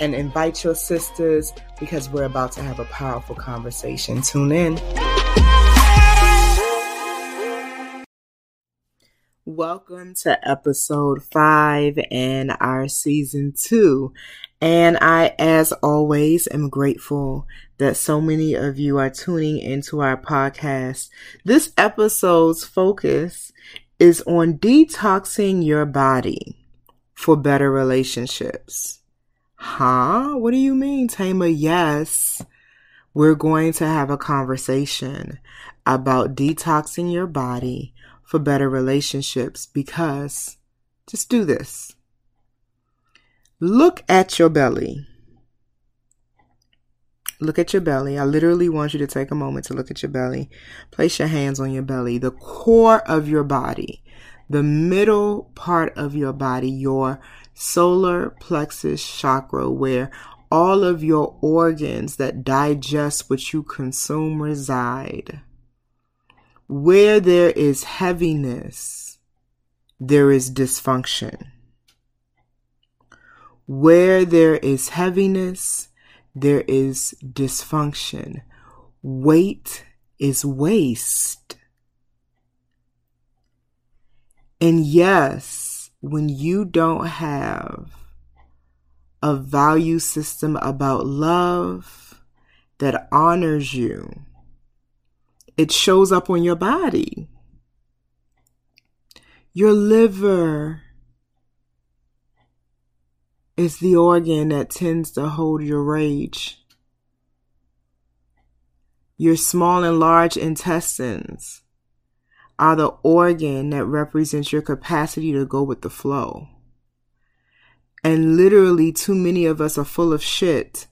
and invite your sisters because we're about to have a powerful conversation. Tune in. Welcome to episode five and our season two. And I, as always, am grateful that so many of you are tuning into our podcast. This episode's focus is on detoxing your body for better relationships. Huh? What do you mean, Thema? Yes. We're going to have a conversation about detoxing your body for better relationships because just do this. Look at your belly. Look at your belly. I literally want you to take a moment to look at your belly. Place your hands on your belly, the core of your body, the middle part of your body, your solar plexus chakra, where all of your organs that digest what you consume reside. Where there is heaviness, there is dysfunction. Where there is heaviness, there is dysfunction. Weight is waste. And yes, when you don't have a value system about love that honors you, it shows up on your body. Your liver is the organ that tends to hold your rage. Your small and large intestines are the organ that represents your capacity to go with the flow. And literally, too many of us are full of shit.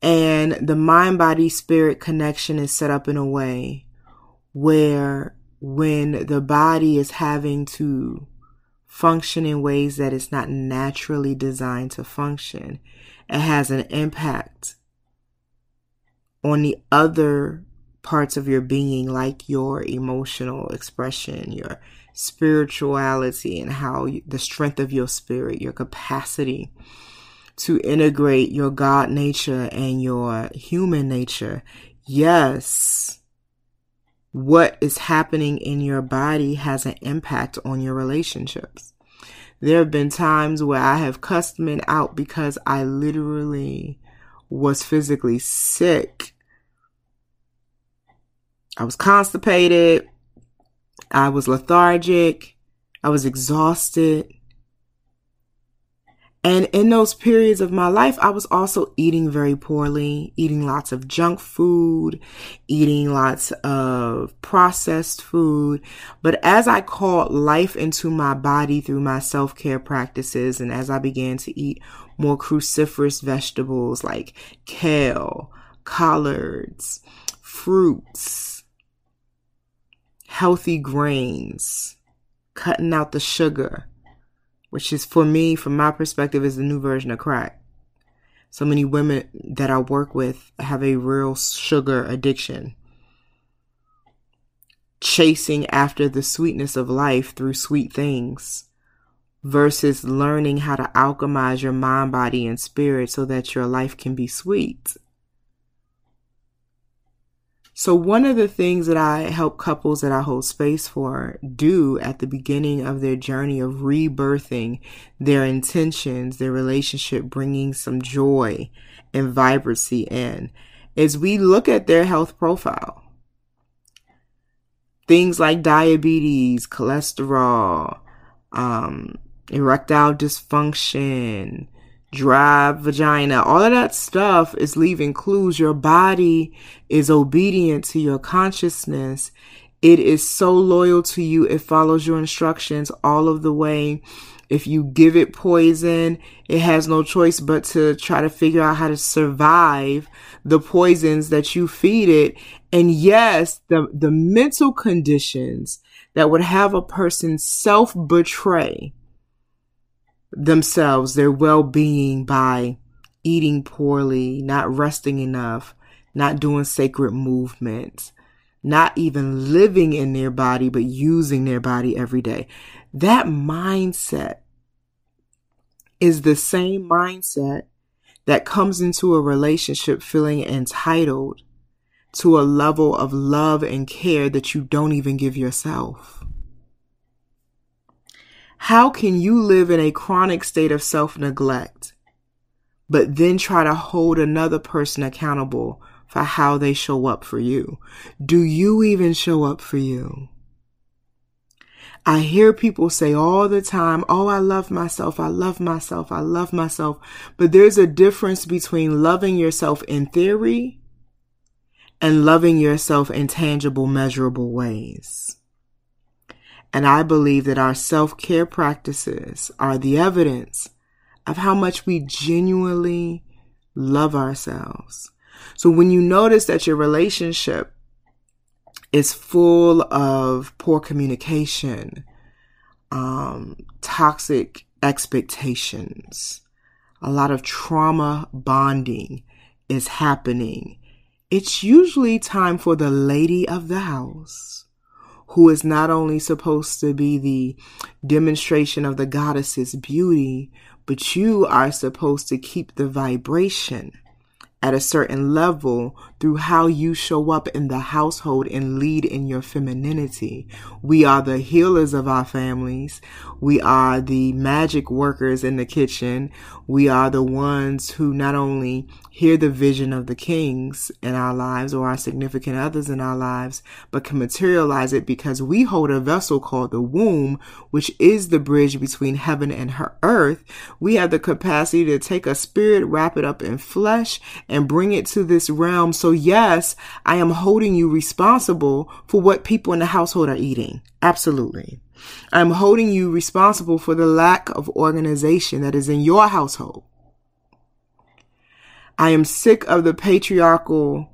And the mind body spirit connection is set up in a way where when the body is having to function in ways that it's not naturally designed to function, it has an impact on the other parts of your being, like your emotional expression, your spirituality, and how you, the strength of your spirit, your capacity to integrate your God nature and your human nature. Yes, what is happening in your body has an impact on your relationships. There have been times where I have cussed men out because I literally was physically sick I was constipated. I was lethargic. I was exhausted. And in those periods of my life, I was also eating very poorly, eating lots of junk food, eating lots of processed food. But as I called life into my body through my self care practices, and as I began to eat more cruciferous vegetables like kale, collards, fruits, healthy grains, cutting out the sugar, which is for me, from my perspective, is the new version of crack. So many women that I work with have a real sugar addiction. Chasing after the sweetness of life through sweet things versus learning how to alchemize your mind, body, and spirit so that your life can be sweet. So, one of the things that I help couples that I hold space for do at the beginning of their journey of rebirthing their intentions, their relationship, bringing some joy and vibrancy in, is we look at their health profile. Things like diabetes, cholesterol, um, erectile dysfunction, dry vagina, all of that stuff is leaving clues. Your body is obedient to your consciousness. It is so loyal to you. It follows your instructions all of the way. If you give it poison, it has no choice but to try to figure out how to survive the poisons that you feed it. And yes, the, the mental conditions that would have a person self betray themselves, their well being by eating poorly, not resting enough, not doing sacred movements, not even living in their body, but using their body every day. That mindset is the same mindset that comes into a relationship feeling entitled to a level of love and care that you don't even give yourself. How can you live in a chronic state of self neglect, but then try to hold another person accountable for how they show up for you? Do you even show up for you? I hear people say all the time, Oh, I love myself. I love myself. I love myself. But there's a difference between loving yourself in theory and loving yourself in tangible, measurable ways. And I believe that our self care practices are the evidence of how much we genuinely love ourselves. So when you notice that your relationship is full of poor communication, um, toxic expectations, a lot of trauma bonding is happening. It's usually time for the lady of the house, who is not only supposed to be the demonstration of the goddess's beauty, but you are supposed to keep the vibration at a certain level through how you show up in the household and lead in your femininity. We are the healers of our families. We are the magic workers in the kitchen. We are the ones who not only hear the vision of the kings in our lives or our significant others in our lives, but can materialize it because we hold a vessel called the womb, which is the bridge between heaven and her earth. We have the capacity to take a spirit, wrap it up in flesh, and bring it to this realm. So yes, I am holding you responsible for what people in the household are eating. Absolutely. I'm holding you responsible for the lack of organization that is in your household. I am sick of the patriarchal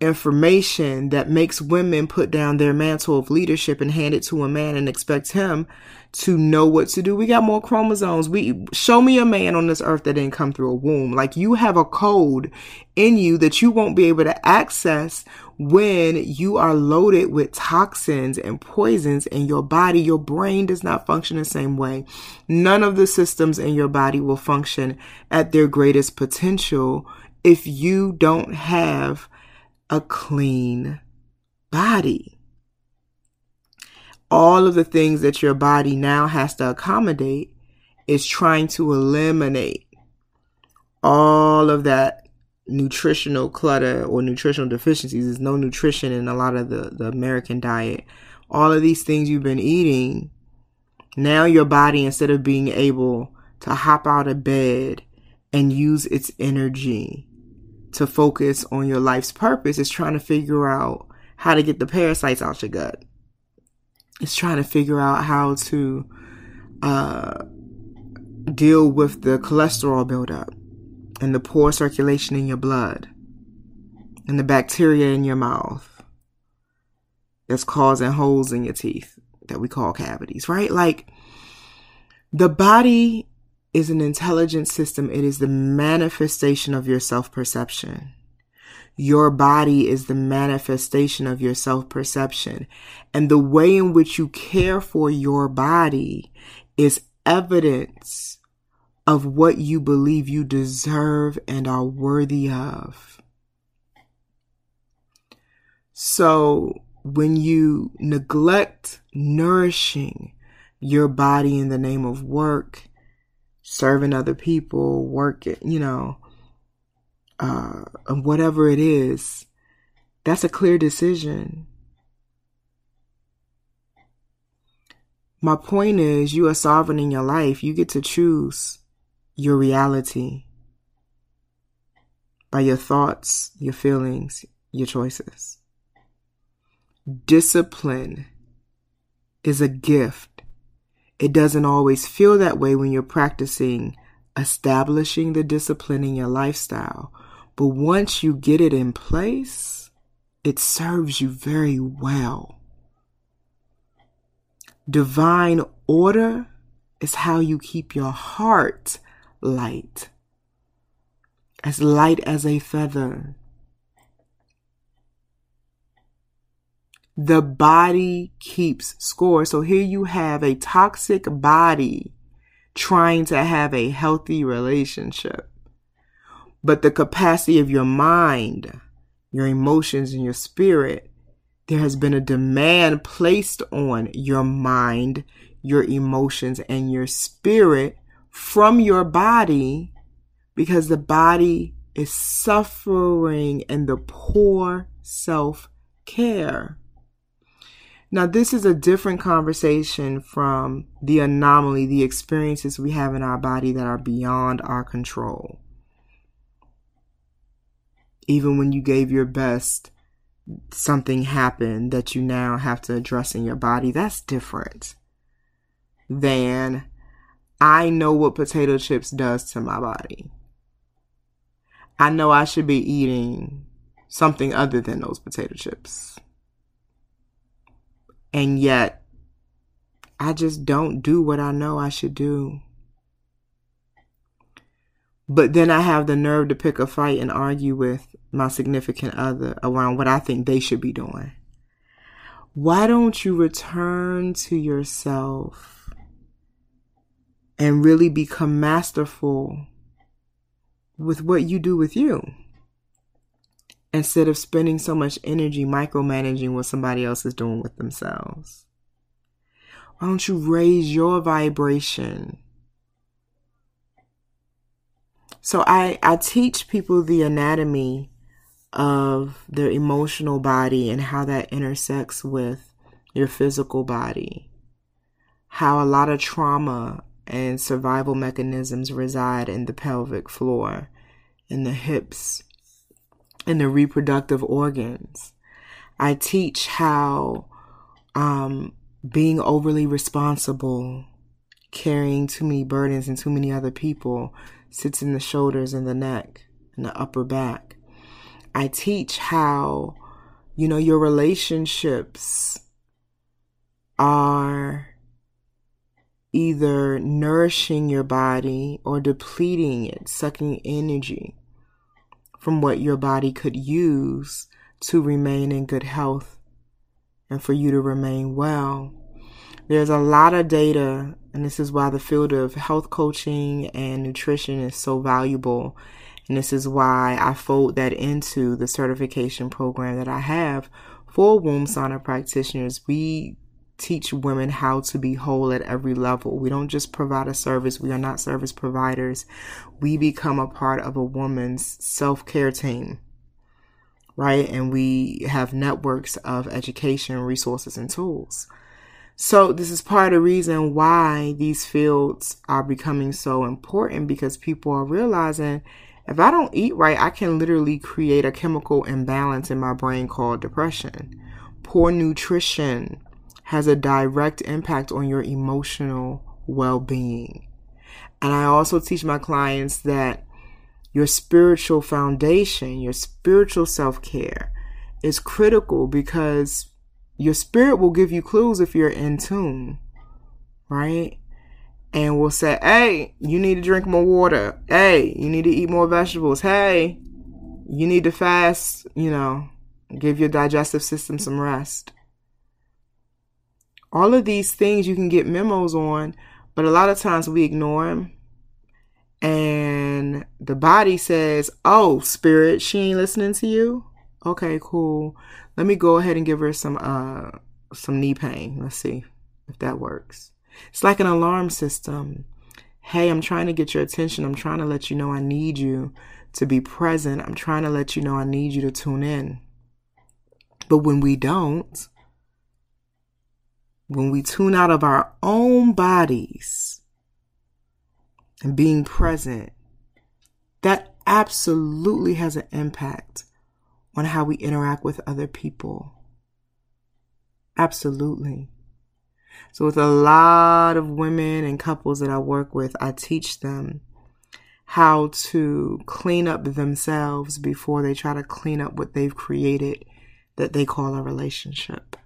information that makes women put down their mantle of leadership and hand it to a man and expect him to know what to do. We got more chromosomes. We show me a man on this earth that didn't come through a womb. Like you have a code in you that you won't be able to access when you are loaded with toxins and poisons in your body. Your brain does not function the same way. None of the systems in your body will function at their greatest potential if you don't have a clean body. All of the things that your body now has to accommodate is trying to eliminate all of that nutritional clutter or nutritional deficiencies. There's no nutrition in a lot of the, the American diet. All of these things you've been eating, now your body, instead of being able to hop out of bed and use its energy to focus on your life's purpose is trying to figure out how to get the parasites out your gut. It's trying to figure out how to uh, deal with the cholesterol buildup and the poor circulation in your blood and the bacteria in your mouth that's causing holes in your teeth that we call cavities, right? Like the body is an intelligent system. It is the manifestation of your self perception. Your body is the manifestation of your self perception. And the way in which you care for your body is evidence of what you believe you deserve and are worthy of. So when you neglect nourishing your body in the name of work, serving other people, working, you know, uh, whatever it is, that's a clear decision. My point is, you are sovereign in your life. You get to choose your reality by your thoughts, your feelings, your choices. Discipline is a gift It doesn't always feel that way when you're practicing establishing the discipline in your lifestyle. But once you get it in place, it serves you very well. Divine order is how you keep your heart light, as light as a feather. The body keeps score. So here you have a toxic body trying to have a healthy relationship. But the capacity of your mind, your emotions, and your spirit, there has been a demand placed on your mind, your emotions, and your spirit from your body because the body is suffering in the poor self care. Now, this is a different conversation from the anomaly, the experiences we have in our body that are beyond our control. Even when you gave your best, something happened that you now have to address in your body. That's different than I know what potato chips does to my body. I know I should be eating something other than those potato chips. And yet, I just don't do what I know I should do. But then I have the nerve to pick a fight and argue with my significant other around what I think they should be doing. Why don't you return to yourself and really become masterful with what you do with you? Instead of spending so much energy micromanaging what somebody else is doing with themselves? Why don't you raise your vibration? So I, I teach people the anatomy of their emotional body and how that intersects with your physical body. How a lot of trauma and survival mechanisms reside in the pelvic floor, in the hips, in the reproductive organs. I teach how um, being overly responsible, carrying too many burdens and too many other people sits in the shoulders and the neck and the upper back. I teach how, you know, your relationships are either nourishing your body or depleting it, sucking energy from what your body could use to remain in good health and for you to remain well. There's a lot of data, and this is why the field of health coaching and nutrition is so valuable. And this is why I fold that into the certification program that I have for womb sauna practitioners. We teach women how to be whole at every level. We don't just provide a service. We are not service providers. We become a part of a woman's self care team, right? And we have networks of education, resources, and tools. So this is part of the reason why these fields are becoming so important because people are realizing if I don't eat right, I can literally create a chemical imbalance in my brain called depression. Poor nutrition, has a direct impact on your emotional well being. And I also teach my clients that your spiritual foundation, your spiritual self care is critical because your spirit will give you clues if you're in tune, right? And will say, hey, you need to drink more water. Hey, you need to eat more vegetables. Hey, you need to fast, you know, give your digestive system some rest. All of these things you can get memos on, but a lot of times we ignore them. And the body says, Oh, spirit, she ain't listening to you. Okay, cool. Let me go ahead and give her some uh some knee pain. Let's see if that works. It's like an alarm system. Hey, I'm trying to get your attention. I'm trying to let you know I need you to be present. I'm trying to let you know I need you to tune in. But when we don't, when we tune out of our own bodies and being present, that absolutely has an impact on how we interact with other people. Absolutely. So, with a lot of women and couples that I work with, I teach them how to clean up themselves before they try to clean up what they've created that they call a relationship.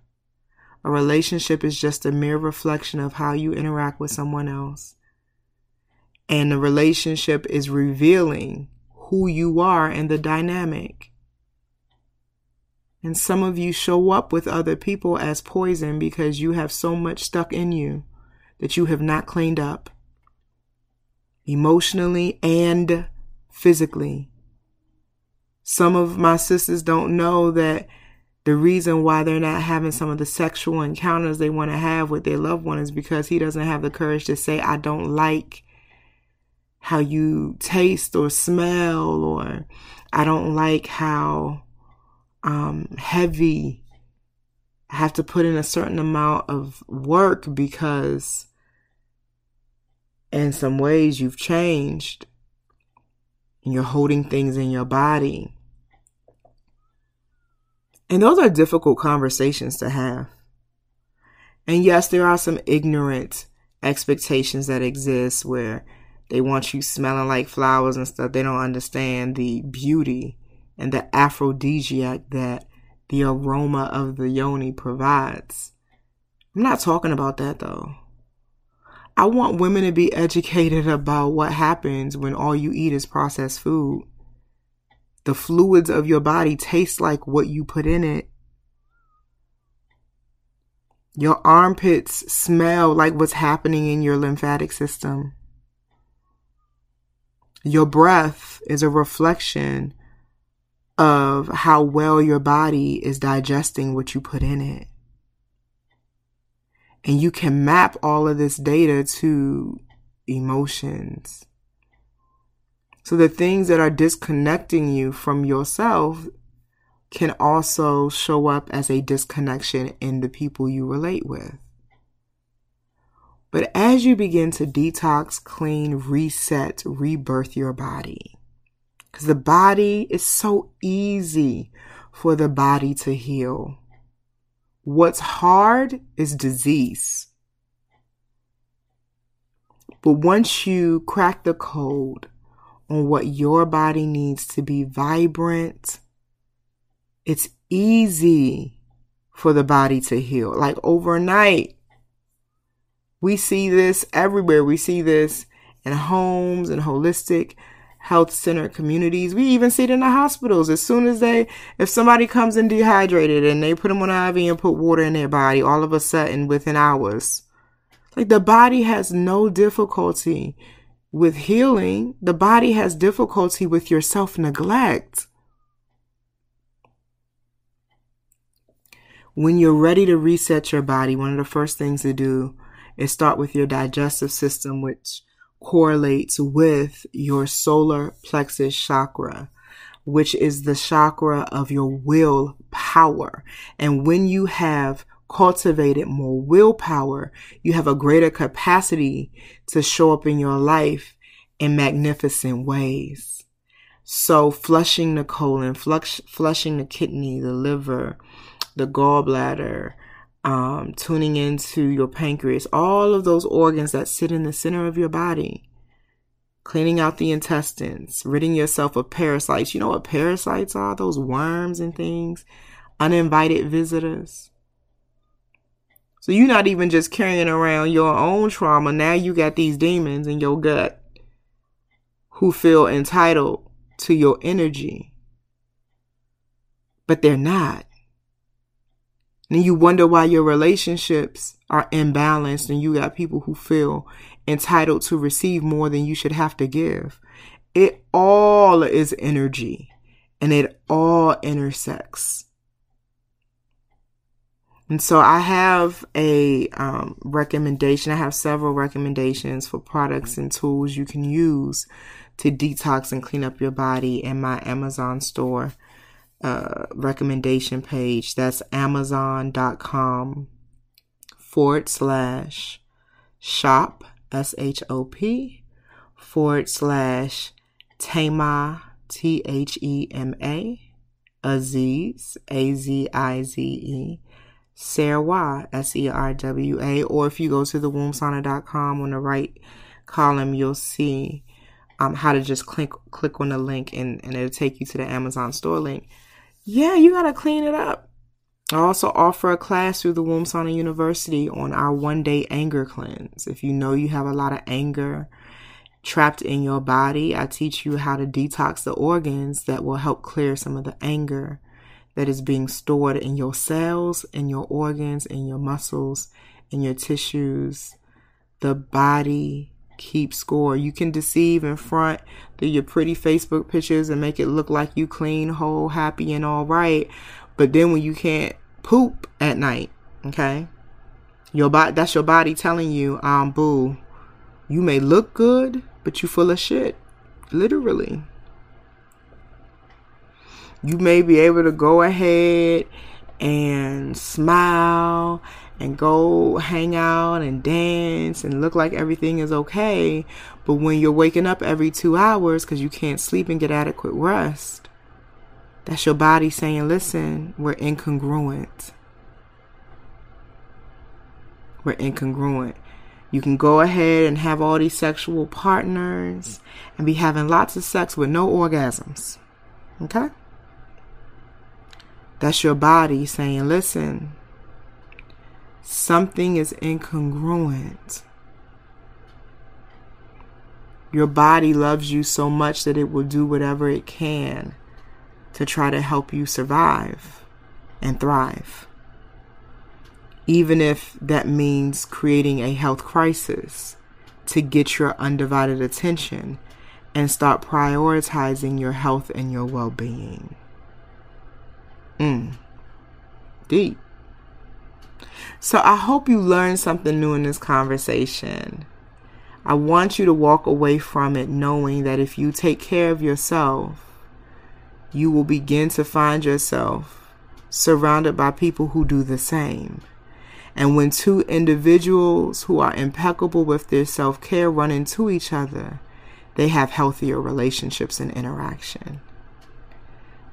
A relationship is just a mere reflection of how you interact with someone else. And the relationship is revealing who you are and the dynamic. And some of you show up with other people as poison because you have so much stuck in you that you have not cleaned up emotionally and physically. Some of my sisters don't know that the reason why they're not having some of the sexual encounters they want to have with their loved one is because he doesn't have the courage to say, I don't like how you taste or smell, or I don't like how um, heavy I have to put in a certain amount of work because in some ways you've changed and you're holding things in your body. And those are difficult conversations to have. And yes, there are some ignorant expectations that exist where they want you smelling like flowers and stuff. They don't understand the beauty and the aphrodisiac that the aroma of the yoni provides. I'm not talking about that though. I want women to be educated about what happens when all you eat is processed food. The fluids of your body taste like what you put in it. Your armpits smell like what's happening in your lymphatic system. Your breath is a reflection of how well your body is digesting what you put in it. And you can map all of this data to emotions. So the things that are disconnecting you from yourself can also show up as a disconnection in the people you relate with. But as you begin to detox, clean, reset, rebirth your body, because the body is so easy for the body to heal. What's hard is disease. But once you crack the code on what your body needs to be vibrant, it's easy for the body to heal. Like overnight, we see this everywhere. We see this in homes and holistic health center communities. We even see it in the hospitals. As soon as they, if somebody comes in dehydrated and they put them on IV and put water in their body, all of a sudden within hours, like the body has no difficulty with healing. The body has difficulty with your self neglect. When you're ready to reset your body, one of the first things to do is start with your digestive system, which correlates with your solar plexus chakra, which is the chakra of your will power. And when you have cultivated more willpower, you have a greater capacity to show up in your life in magnificent ways. So flushing the colon, flush, flushing the kidney, the liver, the gallbladder, um, tuning into your pancreas, all of those organs that sit in the center of your body, cleaning out the intestines, ridding yourself of parasites. You know what parasites are? Those worms and things, uninvited visitors. So you're not even just carrying around your own trauma. Now you got these demons in your gut who feel entitled to your energy, but they're not. And you wonder why your relationships are imbalanced and you got people who feel entitled to receive more than you should have to give. It all is energy and it all intersects. And so I have a um, recommendation. I have several recommendations for products and tools you can use to detox and clean up your body in my Amazon store uh, recommendation page. That's amazon.com forward slash shop, S H O P, forward slash Thema, T H E M A, Azize, A Z I Z E, Serwa, S E R W A, or if you go to the wombsauna.com on the right column, you'll see um, how to just click click on the link and, and it'll take you to the Amazon store link. Yeah, you gotta clean it up. I also offer a class through the Womb Sauna University on our one day anger cleanse. If you know you have a lot of anger trapped in your body, I teach you how to detox the organs that will help clear some of the anger that is being stored in your cells, in your organs, in your muscles, in your tissues. The body keeps score. You can deceive in front through your pretty Facebook pictures and make it look like you clean, whole, happy, and all right. But then when you can't poop at night, okay? Your body that's your body telling you, um, boo, you may look good, but you full of shit. Literally you may be able to go ahead and smile and go hang out and dance and look like everything is okay. But when you're waking up every two hours because you can't sleep and get adequate rest, that's your body saying, listen, we're incongruent. We're incongruent. You can go ahead and have all these sexual partners and be having lots of sex with no orgasms. Okay? That's your body saying, listen, something is incongruent. Your body loves you so much that it will do whatever it can to try to help you survive and thrive. Even if that means creating a health crisis to get your undivided attention and start prioritizing your health and your well being. Mm. Deep. So I hope you learned something new in this conversation. I want you to walk away from it knowing that if you take care of yourself, you will begin to find yourself surrounded by people who do the same. And when two individuals who are impeccable with their self care run into each other, they have healthier relationships and interaction.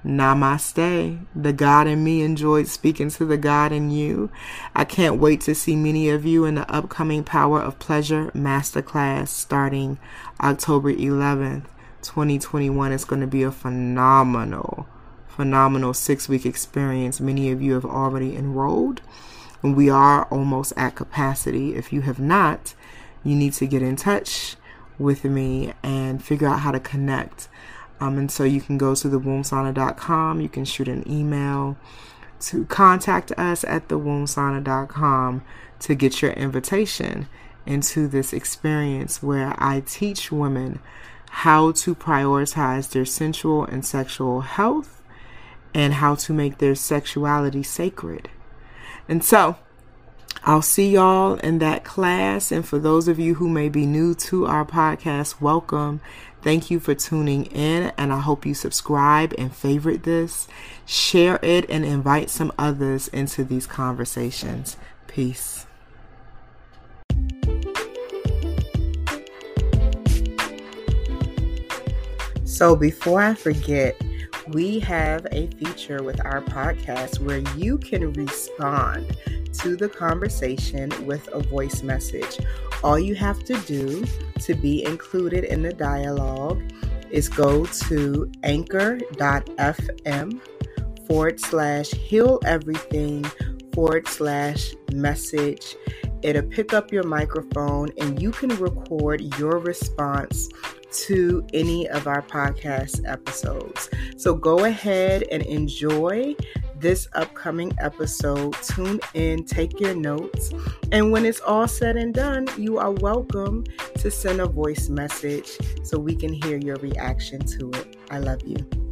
Namaste. The God in me enjoyed speaking to the God in you. I can't wait to see many of you in the upcoming Power of Pleasure Masterclass starting October 11th, 2021. It's going to be a phenomenal, phenomenal six week experience. Many of you have already enrolled, and we are almost at capacity. If you have not, you need to get in touch with me and figure out how to connect. Um, and so you can go to thewombsauna.com. You can shoot an email to contact us at thewombsauna.com to get your invitation into this experience where I teach women how to prioritize their sensual and sexual health and how to make their sexuality sacred. And so, I'll see y'all in that class. And for those of you who may be new to our podcast, welcome. Thank you for tuning in, and I hope you subscribe and favorite this. Share it and invite some others into these conversations. Peace. So, before I forget, we have a feature with our podcast where you can respond to the conversation with a voice message. All you have to do to be included in the dialogue is go to anchor.fm forward slash heal everything forward slash message. It'll pick up your microphone and you can record your response to any of our podcast episodes. So go ahead and enjoy this upcoming episode. Tune in, take your notes, and when it's all said and done, you are welcome to send a voice message so we can hear your reaction to it. I love you.